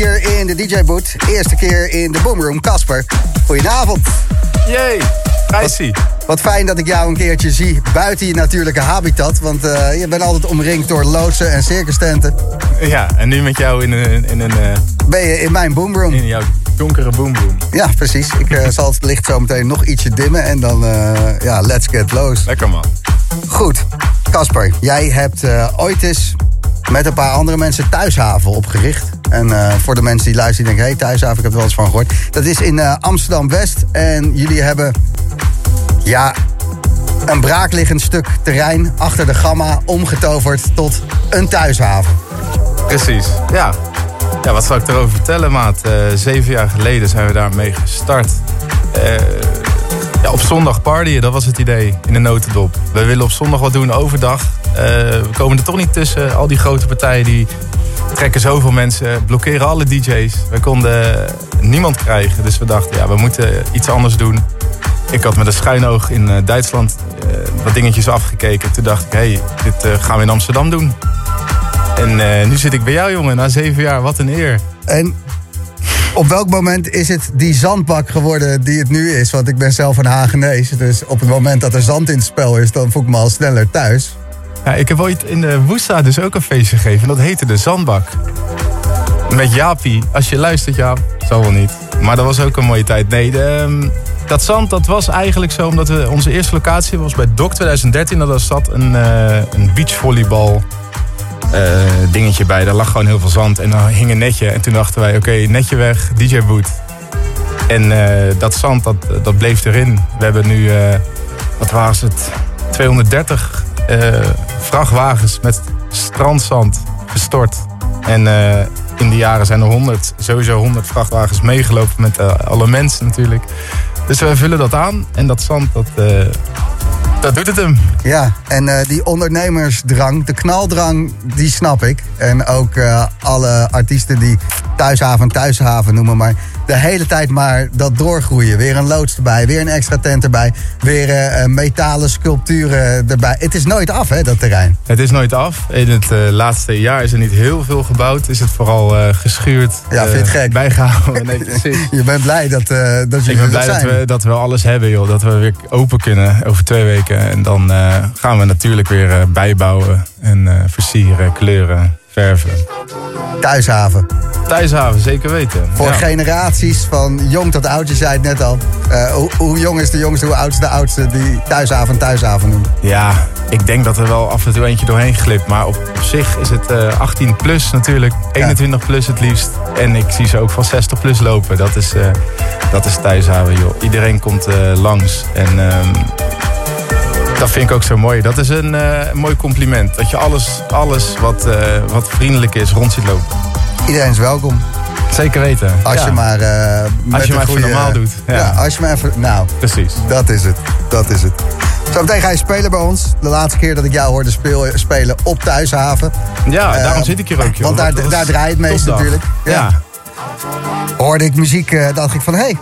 Hier in de DJ-boot. Eerste keer in de Boomroom. Casper, goedenavond. Jee, Gijsie. Wat fijn dat ik jou een keertje zie buiten je natuurlijke habitat. Want eh, je bent altijd omringd door loodsen en circustenten. Ja, en nu met jou in een... In een eh, Ben je in mijn Boomroom. in jouw donkere boomboom. Ja, precies. Ik eh, zal het licht zo meteen nog ietsje dimmen. En dan, ja, let's get loose. Lekker man. Goed. Casper, jij hebt ooit eens met een paar andere mensen Thuishaven opgericht. En eh, voor de mensen die luisteren, die denken... hey, Thuishaven, ik heb er wel eens van gehoord. Dat is in eh, Amsterdam-West. En jullie hebben, ja, een braakliggend stuk terrein... achter de Gamma omgetoverd tot een Thuishaven. Precies, ja. Ja, wat zal ik erover vertellen, maat? Eh, zeven jaar geleden zijn we daarmee gestart. Ja, op zondag partyen, dat was het idee in de notendop. We willen op zondag wat doen overdag. We komen er toch niet tussen. Al die grote partijen die trekken zoveel mensen, blokkeren alle DJ's. We konden niemand krijgen, dus we dachten, ja, we moeten iets anders doen. Ik had met een schuin oog in eh, Duitsland eh, wat dingetjes afgekeken. Toen dacht ik, hé, hey, dit eh, gaan we in Amsterdam doen. En nu zit ik bij jou, jongen, na zeven jaar. Wat een eer. En op welk moment is het die zandbak geworden die het nu is? Want ik ben zelf een Hagenees. Dus op het moment dat er zand in het spel is, dan voel ik me al sneller thuis. Ja, ik heb ooit in de Woesta dus ook een feestje gegeven. Dat heette de Zandbak. Met Jaapie. Als je luistert, Jaap. Zal wel niet. Maar dat was ook een mooie tijd. Nee, ehm, dat zand dat was eigenlijk zo omdat we... Onze eerste locatie was bij DOC 2013. Dat was zat een, eh een beachvolleybal eh, dingetje bij. Daar lag gewoon heel veel zand. En dan hing een netje. En toen dachten wij, oké, netje weg, DJ-boot. En eh, dat zand, dat, dat bleef erin. We hebben nu, wat was het, 230 eh, vrachtwagens met strandzand gestort. En eh, in die jaren zijn er 100, sowieso 100 vrachtwagens meegelopen met eh, alle mensen natuurlijk. Dus we vullen dat aan en dat zand, dat, eh, dat doet het hem. Ja, en die ondernemersdrang, de knaldrang, die snap ik. En ook alle artiesten die thuishaven, thuishaven noemen. Maar de hele tijd maar dat doorgroeien. Weer een loods erbij, weer een extra tent erbij. Weer eh, metalen sculpturen erbij. Het is nooit af, hè, dat terrein. Het is nooit af. In het eh, laatste jaar is er niet heel veel gebouwd. Is het vooral eh, geschuurd, Ja, vind je het eh, gek? bijgehouden. Nee. Je bent blij dat, eh dat jullie Ik ben blij dat we, dat we alles hebben, joh. Dat we weer open kunnen over twee weken. En dan eh, gaan we natuurlijk weer eh, bijbouwen en eh, versieren, kleuren, verven. Thuishaven. Thuishaven, zeker weten. Voor Ja. generaties van jong tot oud, je zei het net al. Eh, hoe, hoe jong is de jongste, hoe oud is de oudste die thuishaven, thuishaven noemt? Ja, ik denk dat er wel af en toe eentje doorheen glipt. Maar op, op zich is het eh 18 plus natuurlijk. 21 plus het liefst. En ik zie ze ook van 60 plus lopen. Dat is, eh, dat is thuishaven, joh. Iedereen komt eh, langs. En ehm, dat vind ik ook zo mooi. Dat is een eh, mooi compliment. Dat je alles, alles wat, eh, wat vriendelijk is rond ziet lopen. Iedereen is welkom. Zeker weten. Als Ja. je maar. met Als je maar even normaal doet. Ja. Ja. als je maar even. Nou, Precies. dat is het. Dat is het. Zometeen ga je spelen bij ons. De laatste keer dat ik jou hoorde speel, spelen op Thuishaven. Ja, daarom zit ik hier ook, joh. Want daar, daar draai je het meest natuurlijk. Ja. Hoorde ik muziek, dacht ik van hé. Hey,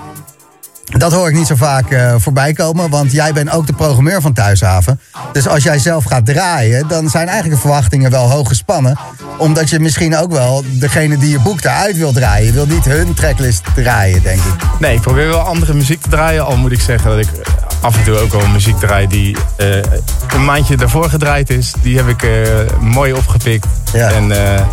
dat hoor ik niet zo vaak eh, voorbij komen, want jij bent ook de programmeur van Thuishaven. Dus als jij zelf gaat draaien, dan zijn eigenlijk de verwachtingen wel hoog gespannen. Omdat je misschien ook wel degene die je boekt eruit wil draaien. Je wil niet hun tracklist draaien, denk ik. Nee, ik probeer wel andere muziek te draaien. Al moet ik zeggen dat ik af en toe ook wel muziek draai die eh, een maandje daarvoor gedraaid is. Die heb ik eh, mooi opgepikt. En eh,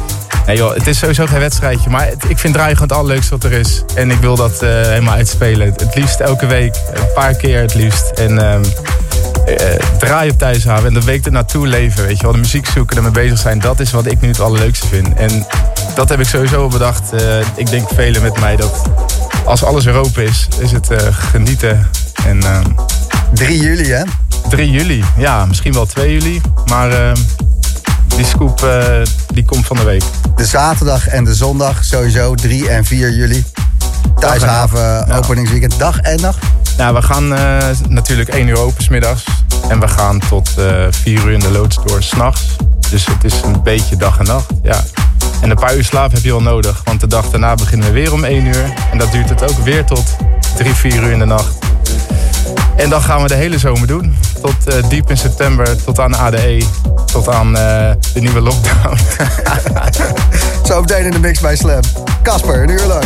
nee joh, het is sowieso geen wedstrijdje. Maar het- ik vind draaien gewoon het allerleukste wat er is. En ik wil dat eh, helemaal uitspelen. Het, liefst elke week. Een paar keer het liefst. En ehm eh, draaien op thuishaven en de week er naartoe leven. Weet je wel, de muziek zoeken, ermee bezig zijn. Dat is wat ik nu het allerleukste vind. En dat heb ik sowieso bedacht. Eh, ik denk velen met mij dat als alles er open is, is het genieten. En, 3 juli, hè? 3 juli, ja, misschien wel 2 juli. Maar eh, die scoop eh, die komt van de week. De zaterdag en de zondag sowieso 3 en 4 juli. Thuishaven openingsweekend. Dag en nacht. Nou, we gaan eh, natuurlijk 1 uur open 's middags. En we gaan tot eh 4 uur in de loods door s'nachts. Dus het is een beetje dag en nacht, ja. En een paar uur slaap heb je wel nodig. Want de dag daarna beginnen we weer om 1 uur. En dat duurt het ook weer tot 3, 4 uur in de nacht. En dan gaan we de hele zomer doen. Tot eh, diep in september, tot aan ADE. Tot aan eh, de nieuwe lockdown. Zo meteen in de mix bij Slam. Casper, een uur lang.